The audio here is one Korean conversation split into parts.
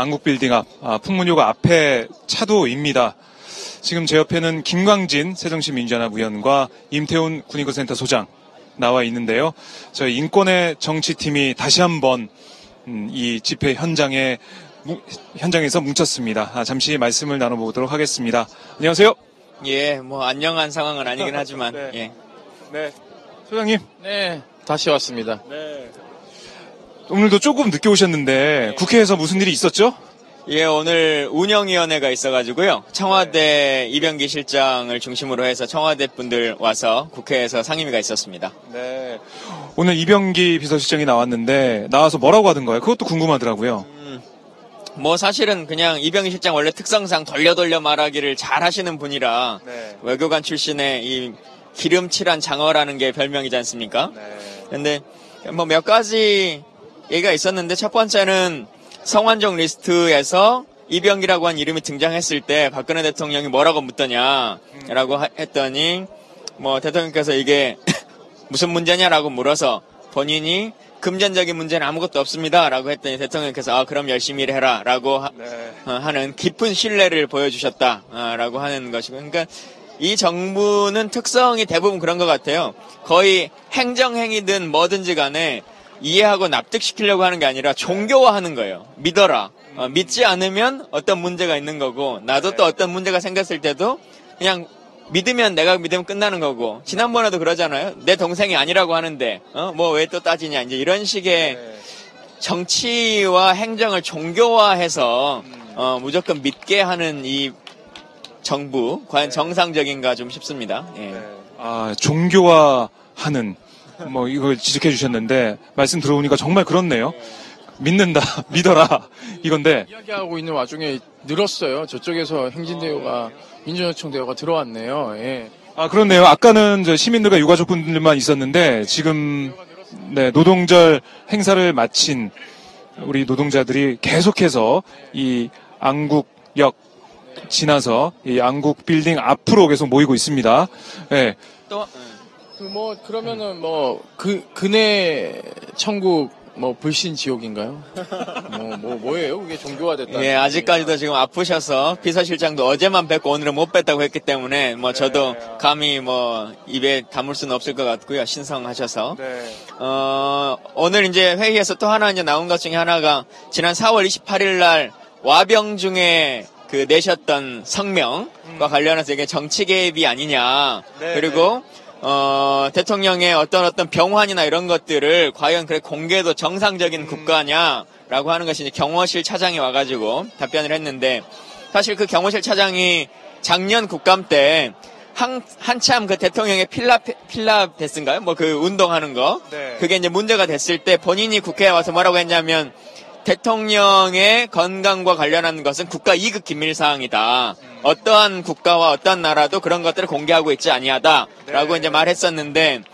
안국빌딩 앞, 아, 풍문요가 앞에 차도입니다. 지금 제 옆에는 김광진 세정시 민주연합 의원과 임태훈 군인권센터 소장 나와 있는데요. 저희 인권의 정치팀이 다시 한번 음, 이 집회 현장에 무- 현장에서 뭉쳤습니다. 아, 잠시 말씀을 나눠보도록 하겠습니다. 안녕하세요. 예, 뭐 안녕한 상황은 아니긴 하지만 네. 예. 네, 소장님. 네, 다시 왔습니다. 네. 오늘도 조금 늦게 오셨는데 국회에서 무슨 일이 있었죠? 예, 오늘 운영위원회가 있어가지고요. 청와대 이병기 실장을 중심으로 해서 청와대 분들 와서 국회에서 상임위가 있었습니다. 네. 오늘 이병기 비서실장이 나왔는데 나와서 뭐라고 하던가요? 그것도 궁금하더라고요. 뭐 사실은 그냥 이병기 실장 원래 특성상 돌려 돌려 말하기를 잘 하시는 분이라 네. 외교관 출신의 이 기름칠한 장어라는 게 별명이지 않습니까? 네. 근데 뭐 몇 가지 얘기가 있었는데 첫 번째는 성완종 리스트에서 이병기라고 한 이름이 등장했을 때 박근혜 대통령이 뭐라고 묻더냐라고 하- 했더니 뭐 대통령께서 이게 무슨 문제냐라고 물어서 본인이 금전적인 문제는 아무것도 없습니다라고 했더니 대통령께서 아 그럼 열심히 일해라라고 하, 네. 는 깊은 신뢰를 보여주셨다라고 하는 것이고 그러니까 이 정부는 특성이 대부분 그런 것 같아요. 거의 행정행위든 뭐든지 간에 이해하고 납득시키려고 하는 게 아니라 종교화하는 거예요. 믿어라. 어, 믿지 않으면 어떤 문제가 있는 거고 나도 또 어떤 문제가 생겼을 때도 그냥 믿으면 내가 믿으면 끝나는 거고 지난번에도 그러잖아요. 내 동생이 아니라고 하는데 뭐왜 또 따지냐 이제 이런 식의 네. 정치와 행정을 종교화해서 어, 무조건 믿게 하는 이 정부 과연 정상적인가 좀 싶습니다. 예. 아, 종교화하는 뭐 이걸 지적해 주셨는데 말씀 들어보니까 정말 그렇네요. 믿는다, 믿어라 이건데 이야기하고 있는 와중에 늘었어요. 저쪽에서 행진대요가 민주노총 대요가 들어왔네요. 예. 아 그렇네요. 아까는 저 시민들과 유가족분들만 있었는데 지금 네, 노동절 행사를 마친 우리 노동자들이 계속해서 이 안국역 지나서 이 안국 빌딩 앞으로 계속 모이고 있습니다. 네. 또 그 뭐 그러면은 뭐 그 근해 천국 뭐 불신 지옥인가요? 뭐, 뭐 뭐예요? 그게 종교화됐다. 예, 아직까지도 지금 아프셔서 비서실장도 어제만 뵙고 오늘은 못 뵀다고 했기 때문에 뭐 저도 감히 뭐 입에 담을 수는 없을 것 같고요. 신성하셔서. 네. 어, 오늘 이제 회의에서 또 하나 이제 나온 것 중에 하나가 지난 4월 28일 날 와병 중에 그 내셨던 성명과 관련해서 이게 정치 개입이 아니냐. 네, 그리고 어, 대통령의 어떤 어떤 병환이나 이런 것들을 과연 그래 공개도 정상적인 국가냐라고 하는 것이 이제 경호실 차장이 와가지고 답변을 했는데 사실 그 경호실 차장이 작년 국감 때 한, 한참 그 대통령의 필라, 필라테스인가요? 뭐 그 운동하는 거. 네. 그게 이제 문제가 됐을 때 본인이 국회에 와서 뭐라고 했냐면 대통령의 건강과 관련한 것은 국가 이익 기밀 사항이다. 어떠한 국가와 어떠한 나라도 그런 것들을 공개하고 있지 아니하다라고 이제 말했었는데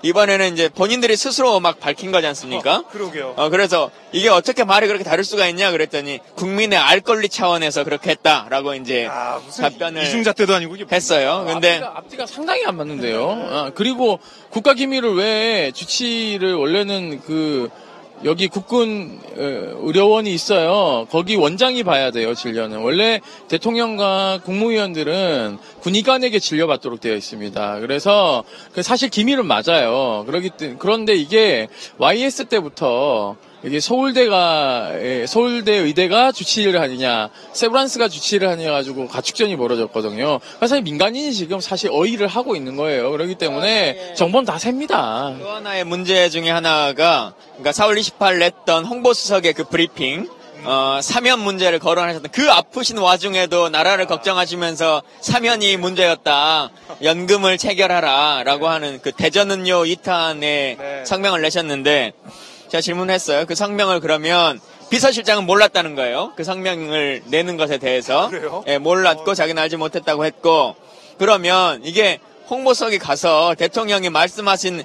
이번에는 이제 본인들이 스스로 막 밝힌 거지 않습니까? 그러게요. 어, 그래서 이게 어떻게 말이 그렇게 다를 수가 있냐 그랬더니 국민의 알 권리 차원에서 그렇게 했다라고 이제 아, 답변을 이중잣대도 아니고 이게 했어요. 근데 앞뒤가, 앞뒤가 상당히 안 맞는데요. 아, 그리고 국가 기밀을 왜 주치를 원래는 그 여기 국군 어, 의료원이 있어요. 거기 원장이 봐야 돼요, 진료는. 원래 대통령과 국무위원들은 군의관에게 진료받도록 되어 있습니다. 그래서 그 사실 기밀은 맞아요. 그런데 이게 YS 때부터 이게 서울대가 예, 서울대 의대가 주치를 하느냐, 세브란스가 주치를 하느냐 가지고 가축전이 벌어졌거든요. 그래서 민간인이 지금 사실 어의를 하고 있는 거예요. 그렇기 때문에 정보는 다 셉니다. 또 하나의 문제 중에 하나가 그러니까 4월 28일 냈던 홍보수석의 그 브리핑 어, 사면 문제를 거론하셨던 그 아프신 와중에도 나라를 걱정하시면서 사면이 문제였다. 연금을 체결하라 라고 하는 그 대전은요 2탄의 네. 성명을 내셨는데 제가 질문했어요. 그 성명을 그러면 비서실장은 몰랐다는 거예요. 그 성명을 내는 것에 대해서 그래요? 예, 몰랐고 자기는 알지 못했다고 했고 그러면 이게 홍보석이 가서 대통령이 말씀하신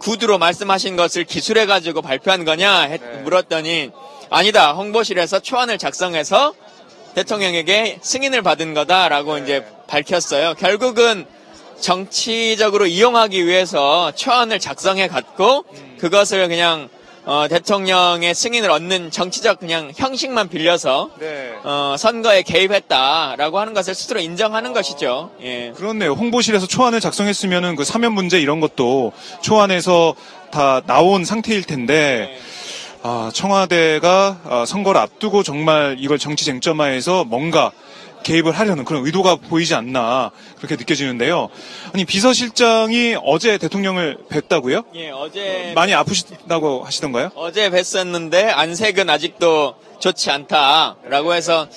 구두로 말씀하신 것을 기술해 가지고 발표한 거냐 했- 네. 물었더니 아니다 홍보실에서 초안을 작성해서 대통령에게 승인을 받은 거다라고 네. 이제 밝혔어요. 결국은 정치적으로 이용하기 위해서 초안을 작성해 갖고 음. 그것을 그냥 어, 대통령의 승인을 얻는 정치적 그냥 형식만 빌려서 네. 어, 선거에 개입했다라고 하는 것을 스스로 인정하는 것이죠. 예. 그렇네요. 홍보실에서 초안을 작성했으면은 그 사면 문제 이런 것도 초안에서 다 나온 상태일 텐데 아, 청와대가 아, 선거를 앞두고 정말 이걸 정치 쟁점화해서 뭔가 개입을 하려는 그런 의도가 보이지 않나 그렇게 느껴지는데요. 아니 비서실장이 어제 대통령을 뵀다고요? 예, 어제 많이 아프시다고 하시던가요? 어제 뵀었는데 안색은 아직도 좋지 않다라고 해서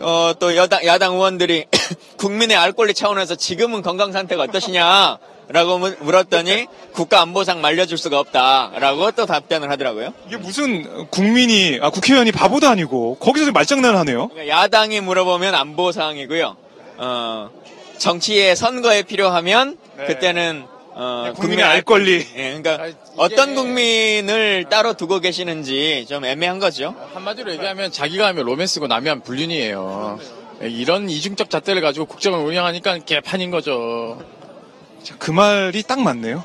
어, 또 여당 야당 의원들이 국민의 알 권리 차원에서 지금은 건강 상태가 어떠시냐 라고 물- 물었더니 국가안보상 말려줄 수가 없다라고 또 답변을 하더라고요. 이게 무슨 국민이 아 국회의원이 바보도 아니고 거기서 말장난을 하네요. 그러니까 야당이 물어보면 안보 사항이고요. 어, 정치의 선거에 필요하면 네. 그때는 어, 국민의 알 권리. 예, 그러니까 아, 어떤 국민을 따로 두고 계시는지 좀 애매한 거죠. 한마디로 얘기하면 자기가 하면 로맨스고 남이 하면 불륜이에요. 이런 이중적 잣대를 가지고 국정을 운영하니까 개판인 거죠. 그 말이 딱 맞네요.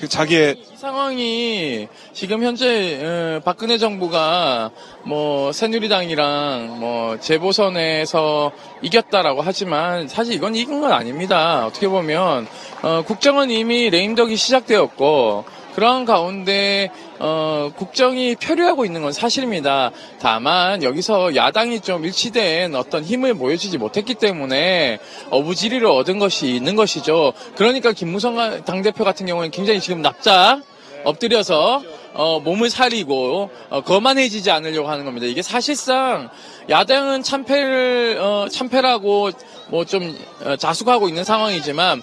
그 자기의 이 상황이 지금 현재 어, 박근혜 정부가 뭐 새누리당이랑 뭐 재보선에서 이겼다라고 하지만 사실 이건 이긴 건 아닙니다. 어떻게 보면 어, 국정은 이미 레임덕이 시작되었고 그런 가운데 어, 국정이 표류하고 있는 건 사실입니다. 다만 여기서 야당이 좀 일치된 어떤 힘을 보여주지 못했기 때문에 어부지리를 얻은 것이 있는 것이죠. 그러니까 김무성 당대표 같은 경우는 굉장히 지금 납작 엎드려서 어, 몸을 사리고 어, 거만해지지 않으려고 하는 겁니다. 이게 사실상 야당은 참패를 어, 참패라고 뭐 좀 자숙하고 있는 상황이지만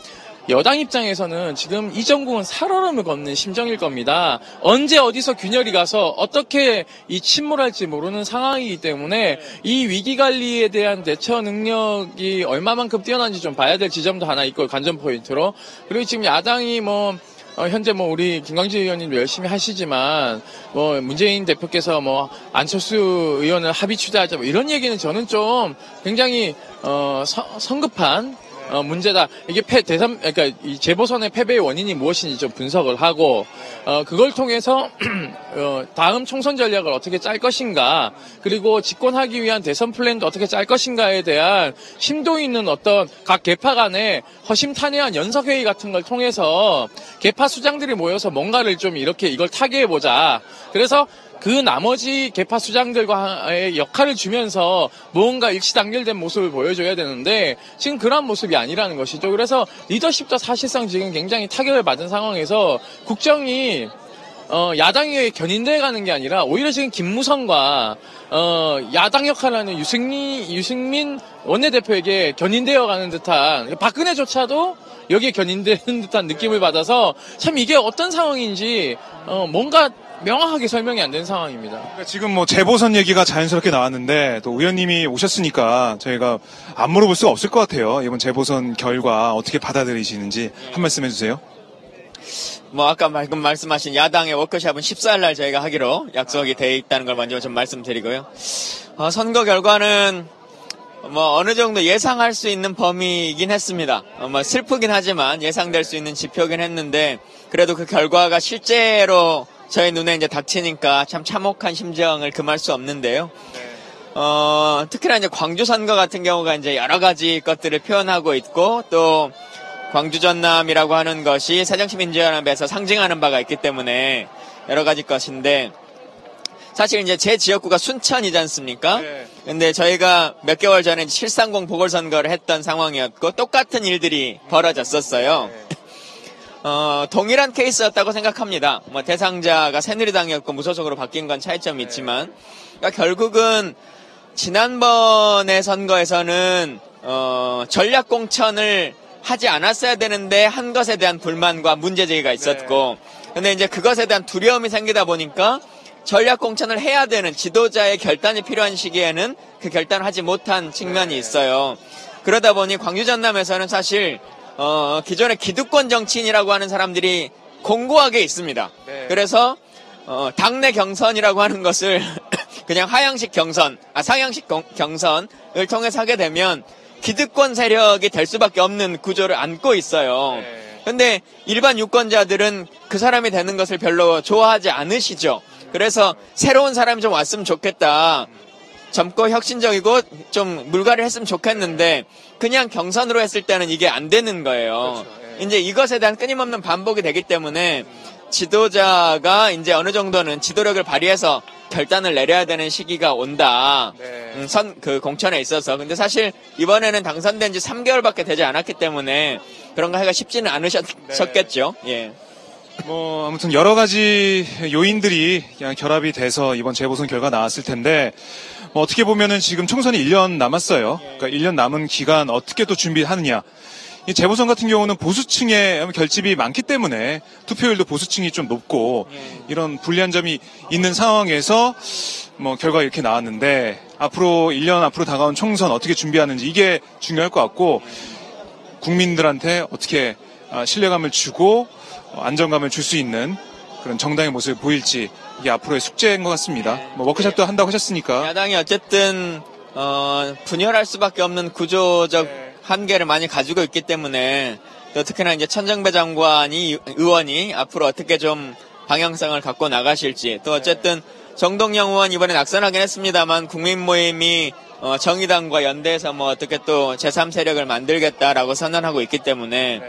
여당 입장에서는 지금 이 정국은 살얼음을 걷는 심정일 겁니다. 언제 어디서 균열이 가서 어떻게 이 침몰할지 모르는 상황이기 때문에 이 위기 관리에 대한 대처 능력이 얼마만큼 뛰어난지 좀 봐야 될 지점도 하나 있고 관전 포인트로 그리고 지금 야당이 뭐 어, 현재 뭐 우리 김광진 의원님도 열심히 하시지만 뭐 문재인 대표께서 뭐 안철수 의원을 합의 추대하자 뭐 이런 얘기는 저는 좀 굉장히 어 서- 성급한 어, 문제다. 이게 패, 대선, 그러니까 이 재보선의 패배의 원인이 무엇인지 좀 분석을 하고, 어, 그걸 통해서, 어, 다음 총선 전략을 어떻게 짤 것인가, 그리고 집권하기 위한 대선 플랜도 어떻게 짤 것인가에 대한 심도 있는 어떤 각 개파 간의 허심탄회한 연석 회의 같은 걸 통해서 개파 수장들이 모여서 뭔가를 좀 이렇게 이걸 타개해 보자. 그래서 그 나머지 개파 수장들과의 역할을 주면서 무언가 일치단결된 모습을 보여줘야 되는데 지금 그런 모습이 아니라는 것이죠. 그래서 리더십도 사실상 지금 굉장히 타격을 받은 상황에서 국정이 어, 야당에 견인돼 가는 게 아니라 오히려 지금 김무성과 어, 야당 역할을 하는 유승민, 유승민 원내대표에게 견인되어 가는 듯한 박근혜조차도 여기에 견인되는 듯한 느낌을 받아서 참 이게 어떤 상황인지 어, 뭔가 명확하게 설명이 안 되는 상황입니다. 그러니까 지금 뭐 재보선 얘기가 자연스럽게 나왔는데 또 의원님이 오셨으니까 저희가 안 물어볼 수가 없을 것 같아요. 이번 재보선 결과 어떻게 받아들이시는지 한 말씀 해주세요. 뭐 아까 방금 말씀하신 야당의 워크숍은 14일 날 저희가 하기로 약속이 돼 있다는 걸 먼저 좀 말씀드리고요. 어, 선거 결과는 뭐 어느 정도 예상할 수 있는 범위이긴 했습니다. 어, 뭐 슬프긴 하지만 예상될 수 있는 지표긴 했는데 그래도 그 결과가 실제로 저희 눈에 이제 닥치니까 참 참혹한 심정을 금할 수 없는데요. 어, 특히나 이제 광주 선거 같은 경우가 이제 여러 가지 것들을 표현하고 있고 또 광주 전남이라고 하는 것이 새정치민주연합에서 상징하는 바가 있기 때문에 여러 가지 것인데 사실 이제 제 지역구가 순천이지 않습니까? 근데 저희가 몇 개월 전에 730 보궐선거를 했던 상황이었고 똑같은 일들이 벌어졌었어요. 어, 동일한 케이스였다고 생각합니다. 뭐 대상자가 새누리당이었고 무소속으로 바뀐 건 차이점이 있지만 그러니까 결국은 지난번의 선거에서는 어, 전략 공천을 하지 않았어야 되는데 한 것에 대한 불만과 문제 제기가 있었고 근데 이제 그것에 대한 두려움이 생기다 보니까 전략 공천을 해야 되는 지도자의 결단이 필요한 시기에는 그 결단을 하지 못한 측면이 있어요. 그러다 보니 광주 전남에서는 사실 어, 기존의 기득권 정치인이라고 하는 사람들이 공고하게 있습니다. 그래서 어, 당내 경선이라고 하는 것을 그냥 하향식 경선, 아, 상향식 경- 경선을 통해서 하게 되면 기득권 세력이 될 수밖에 없는 구조를 안고 있어요. 근데 일반 유권자들은 그 사람이 되는 것을 별로 좋아하지 않으시죠. 그래서 새로운 사람이 좀 왔으면 좋겠다. 젊고 혁신적이고 좀 물갈이를 했으면 좋겠는데 그냥 경선으로 했을 때는 이게 안 되는 거예요. 이제 이것에 대한 끊임없는 반복이 되기 때문에 지도자가 이제 어느 정도는 지도력을 발휘해서 결단을 내려야 되는 시기가 온다. 음, 선, 그 공천에 있어서. 근데 사실 이번에는 당선된 지 3개월밖에 되지 않았기 때문에 그런 거 하기가 쉽지는 않으셨겠죠. 예. 뭐 아무튼 여러 가지 요인들이 그냥 결합이 돼서 이번 재보선 결과 나왔을 텐데 뭐 어떻게 보면은 지금 총선이 1년 남았어요. 그러니까 1년 남은 기간 어떻게 또 준비하느냐. 이 재보선 같은 경우는 보수층의 결집이 많기 때문에 투표율도 보수층이 좀 높고 이런 불리한 점이 있는 상황에서 뭐 결과 이렇게 나왔는데 앞으로 1년 앞으로 다가온 총선 어떻게 준비하는지 이게 중요할 것 같고 국민들한테 어떻게 아, 신뢰감을 주고 어, 안정감을 줄 수 있는 그런 정당의 모습을 보일지 이게 앞으로의 숙제인 것 같습니다. 뭐 워크숍도 한다고 하셨으니까. 야당이 어쨌든 어, 분열할 수밖에 없는 구조적 한계를 많이 가지고 있기 때문에 또 특히나 이제 천정배 장관이 의원이 앞으로 어떻게 좀 방향성을 갖고 나가실지 또 어쨌든 정동영 의원 이번에 낙선하긴 했습니다만 국민 모임이 어, 정의당과 연대해서 뭐 어떻게 또 제3세력을 만들겠다라고 선언하고 있기 때문에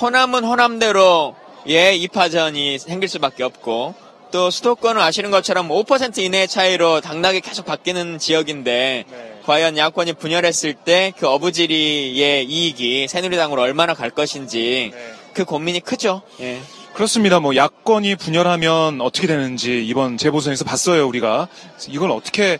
호남은 호남대로 예 이파전이 생길 수밖에 없고 또 수도권은 아시는 것처럼 5% 이내의 차이로 당락이 계속 바뀌는 지역인데 과연 야권이 분열했을 때 그 어부지리의 이익이 새누리당으로 얼마나 갈 것인지 그 고민이 크죠. 예. 그렇습니다. 뭐 야권이 분열하면 어떻게 되는지 이번 재보선에서 봤어요 우리가 이걸 어떻게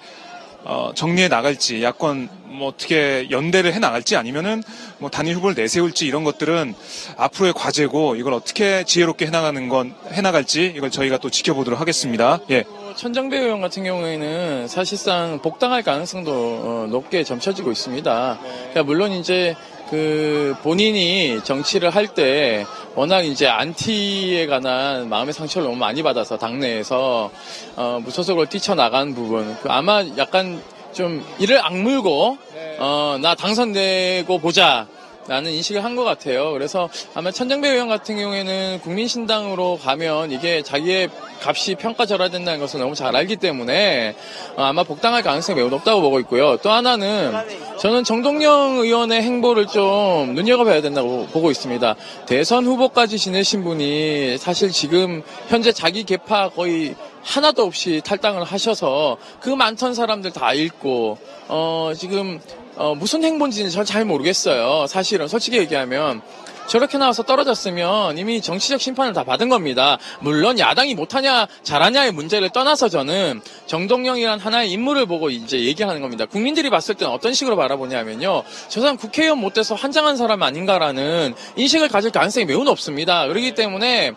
어, 정리해 나갈지 야권 뭐 어떻게 연대를 해 나갈지 아니면은 뭐 단일 후보를 내세울지 이런 것들은 앞으로의 과제고 이걸 어떻게 지혜롭게 해 나가는 건 해 나갈지 이걸 저희가 또 지켜보도록 하겠습니다. 예. 천정배 의원 같은 경우에는 사실상 복당할 가능성도 어, 높게 점쳐지고 있습니다. 그러니까 물론 이제 그 본인이 정치를 할때 워낙 이제 안티에 관한 마음의 상처를 너무 많이 받아서 당내에서 어, 무소속으로 뛰쳐나간 부분 그 아마 약간 좀 이를 악물고 어, 나 당선되고 보자. 라는 인식을 한 것 같아요. 그래서 아마 천정배 의원 같은 경우에는 국민신당으로 가면 이게 자기의 값이 평가절하된다는 것을 너무 잘 알기 때문에 어, 아마 복당할 가능성이 매우 높다고 보고 있고요. 또 하나는 저는 정동영 의원의 행보를 좀 눈여겨봐야 된다고 보고 있습니다. 대선 후보까지 지내신 분이 사실 지금 현재 자기 개파 거의 하나도 없이 탈당을 하셔서 그 많던 사람들 다 읽고 어 지금 어, 무슨 행보인지는 전 잘 모르겠어요. 사실은 솔직히 얘기하면 저렇게 나와서 떨어졌으면 이미 정치적 심판을 다 받은 겁니다. 물론 야당이 못하냐 잘하냐의 문제를 떠나서 저는 정동영이란 하나의 인물을 보고 이제 얘기하는 겁니다. 국민들이 봤을 때는 어떤 식으로 바라보냐면요. 저 사람 국회의원 못 돼서 환장한 사람 아닌가라는 인식을 가질 가능성이 매우 높습니다. 그렇기 때문에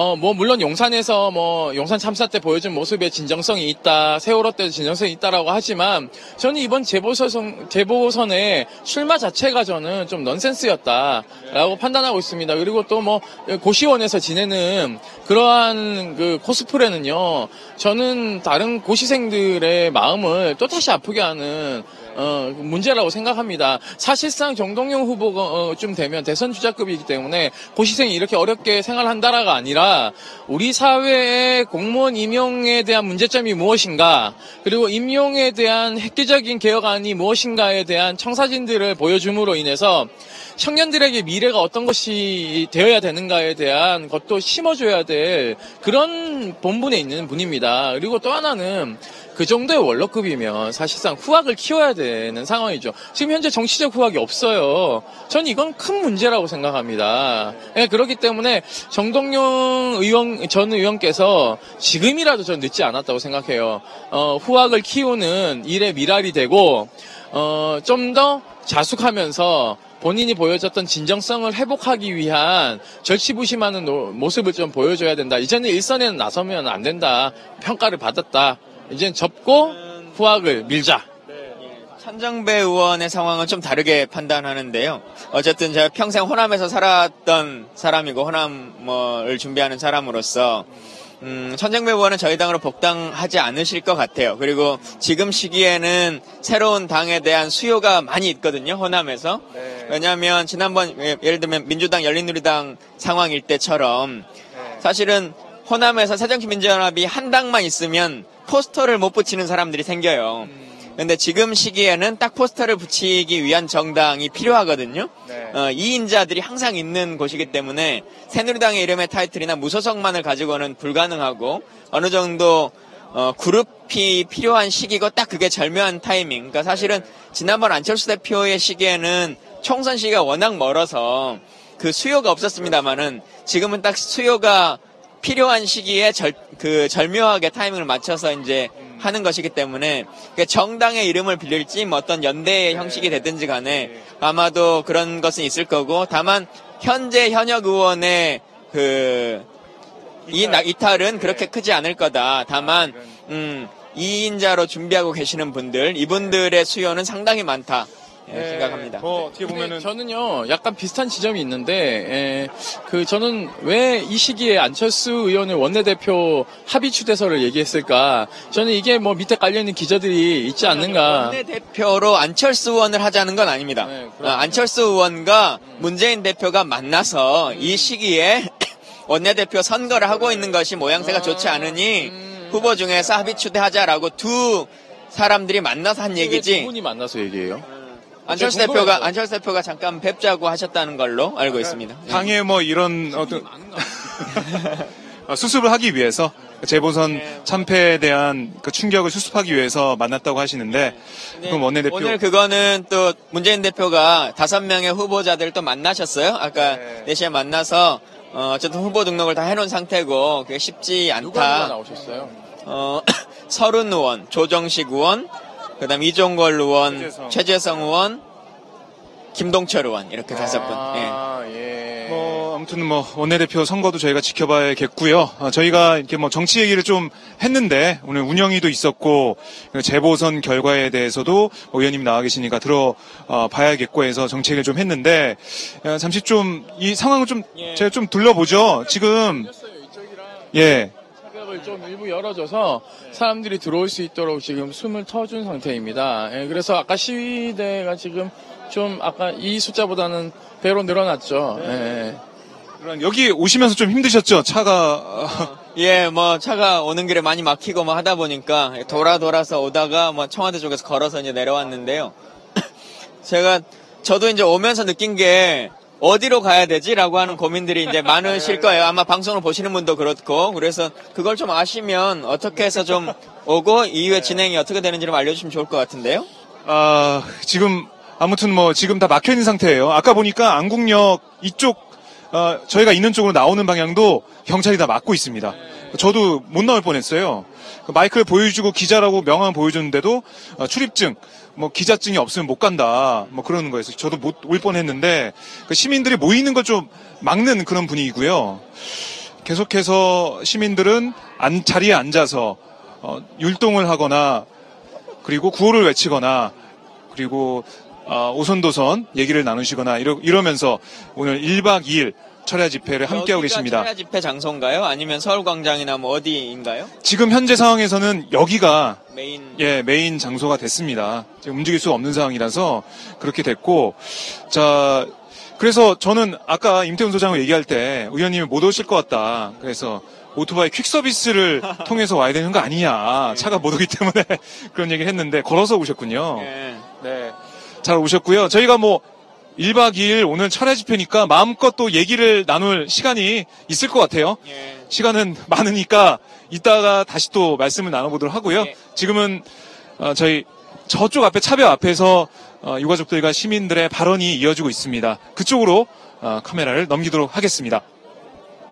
어, 뭐, 물론 용산에서 뭐, 용산 참사 때 보여준 모습에 진정성이 있다, 세월호 때도 진정성이 있다라고 하지만, 저는 이번 재보선, 재보선의 출마 자체가 저는 좀 넌센스였다라고 판단하고 있습니다. 그리고 또 뭐, 고시원에서 지내는 그러한 그 코스프레는요, 저는 다른 고시생들의 마음을 또 다시 아프게 하는 어, 문제라고 생각합니다. 사실상 정동영 후보가 어, 좀 되면 대선 주자급이기 때문에 고시생이 이렇게 어렵게 생활한다라가 아니라 우리 사회의 공무원 임용에 대한 문제점이 무엇인가 그리고 임용에 대한 획기적인 개혁안이 무엇인가에 대한 청사진들을 보여줌으로 인해서 청년들에게 미래가 어떤 것이 되어야 되는가에 대한 것도 심어줘야 될 그런 본분에 있는 분입니다. 그리고 또 하나는 그 정도의 원로급이면 사실상 후학을 키워야 되는 상황이죠. 지금 현재 정치적 후학이 없어요. 전 이건 큰 문제라고 생각합니다. 예, 그렇기 때문에 정동영 의원, 전 의원께서 지금이라도 전 늦지 않았다고 생각해요. 어, 후학을 키우는 일의 미랄이 되고, 어, 좀 더 자숙하면서 본인이 보여줬던 진정성을 회복하기 위한 절치부심하는 노- 모습을 좀 보여줘야 된다. 이제는 일선에는 나서면 안 된다. 평가를 받았다. 이제는 접고 후학을 밀자. 천정배 의원의 상황은 좀 다르게 판단하는데요. 어쨌든 제가 평생 호남에서 살았던 사람이고 호남을 준비하는 사람으로서 음, 천정배 의원은 저희 당으로 복당하지 않으실 것 같아요. 그리고 지금 시기에는 새로운 당에 대한 수요가 많이 있거든요. 호남에서. 왜냐하면 지난번 예, 예를 들면 민주당 열린우리당 상황일 때처럼 사실은 호남에서 새정치민주연합이 한 당만 있으면 포스터를 못 붙이는 사람들이 생겨요. 근데 지금 시기에는 딱 포스터를 붙이기 위한 정당이 필요하거든요. 어, 이 인자들이 항상 있는 곳이기 때문에 새누리당의 이름의 타이틀이나 무소속만을 가지고는 불가능하고 어느 정도 어, 그룹이 필요한 시기고 딱 그게 절묘한 타이밍. 그러니까 사실은 지난번 안철수 대표의 시기에는 총선 시기가 워낙 멀어서 그 수요가 없었습니다만은 지금은 딱 수요가 필요한 시기에 절, 그 절묘하게 타이밍을 맞춰서 이제 하는 것이기 때문에 그 정당의 이름을 빌릴지 뭐 어떤 연대의 형식이 되든지 간에 아마도 그런 것은 있을 거고 다만 현재 현역 의원의 그이 이탈은 그렇게 크지 않을 거다. 다만 음, 2인자로 준비하고 계시는 분들 이분들의 수요는 상당히 많다. 예, 생각합니다. 뭐 어떻게 근데 저는요 약간 비슷한 지점이 있는데 에, 그 저는 왜 이 시기에 안철수 의원을 원내대표 합의 추대서를 얘기했을까? 저는 이게 뭐 밑에 깔려 있는 기자들이 있지 않는가? 원내대표로 안철수 의원을 하자는 건 아닙니다. 어, 안철수 의원과 문재인 대표가 만나서 이 시기에 원내대표 선거를 하고 있는 것이 모양새가 좋지 않으니 후보 중에서 합의 추대하자라고 두 사람들이 만나서 한두 얘기지. 분이 만나서 얘기해요. 안철수 근데 대표가 궁금해서. 안철수 대표가 잠깐 뵙자고 하셨다는 걸로 알고 있습니다. 당에 뭐 이런 어떤 어, 수습을 하기 위해서 재보선 참패에 대한 그 충격을 수습하기 위해서 만났다고 하시는데 그럼 원내대표 오늘 그거는 또 문재인 대표가 다섯 명의 후보자들 또 만나셨어요. 아까 네. 4시에 만나서 어, 어쨌든 후보 등록을 다 해놓은 상태고 그게 쉽지 누가 누가 않다. 나오셨어요? 어, 서른 의원, 조정식 의원, 그다음 이종걸 의원, 최재성. 최재성 의원, 김동철 의원 이렇게 다섯 분. 예. 아, 예. 뭐 아무튼 뭐 원내대표 선거도 저희가 지켜봐야겠고요. 어, 저희가 이렇게 뭐 정치 얘기를 좀 했는데 오늘 운영위도 있었고 그리고 재보선 결과에 대해서도 뭐 의원님 나와 계시니까 들어 어, 봐야겠고 해서 정치 얘기를 좀 했는데 어, 잠시 좀 이 상황을 좀 제가 좀 둘러보죠. 지금 예. 차벽을 좀 일부 열어줘서 사람들이 들어올 수 있도록 지금 숨을 터준 상태입니다. 예, 그래서 아까 시위대가 지금 좀 아까 이 숫자보다는 배로 늘어났죠. 예. 그럼 여기 오시면서 좀 힘드셨죠? 차가 예, 뭐 차가 오는 길에 많이 막히고 뭐 하다 보니까 돌아 돌아서 오다가 뭐 청와대 쪽에서 걸어서 이제 내려왔는데요. 제가 저도 이제 오면서 느낀 게 어디로 가야 되지라고 하는 고민들이 이제 많으실 거예요. 아마 방송을 보시는 분도 그렇고 그래서 그걸 좀 아시면 어떻게 해서 좀 오고 이후에 진행이 어떻게 되는지 좀 알려주시면 좋을 것 같은데요. 아, 지금 아무튼 뭐 지금 다 막혀 있는 상태예요. 아까 보니까 안국역 이쪽 어, 저희가 있는 쪽으로 나오는 방향도 경찰이 다 막고 있습니다. 저도 못 나올 뻔했어요. 그 마이크를 보여주고 기자라고 명함 보여줬는데도 어, 출입증, 뭐 기자증이 없으면 못 간다, 뭐 그러는 거여서 저도 못 올 뻔했는데 그 시민들이 모이는 걸 좀 막는 그런 분위기고요. 계속해서 시민들은 안- 자리에 앉아서 어, 율동을 하거나 그리고 구호를 외치거나 그리고 어, 오선도선 얘기를 나누시거나 이러, 이러면서 오늘 1박 2일 철야 집회를 함께하고 계십니다. 철야 집회 장소인가요? 아니면 서울광장이나 뭐 어디인가요? 지금 현재 상황에서는 여기가 메인 예, 메인 장소가 됐습니다. 지금 움직일 수 없는 상황이라서 그렇게 됐고, 자, 그래서 저는 아까 임태훈 소장과 얘기할 때 의원님이 못 오실 것 같다. 그래서 오토바이 퀵 서비스를 통해서 와야 되는 거 아니냐. 차가 못 오기 때문에 그런 얘기를 했는데 걸어서 오셨군요. 예. 네. 잘 오셨고요. 저희가 뭐 1박 2일 오늘 철야 집회니까 마음껏 또 얘기를 나눌 시간이 있을 것 같아요. 예. 시간은 많으니까 이따가 다시 또 말씀을 나눠보도록 하고요. 예. 지금은 어, 저희 저쪽 앞에 차벽 앞에서 어, 유가족들과 시민들의 발언이 이어지고 있습니다. 그쪽으로 어, 카메라를 넘기도록 하겠습니다.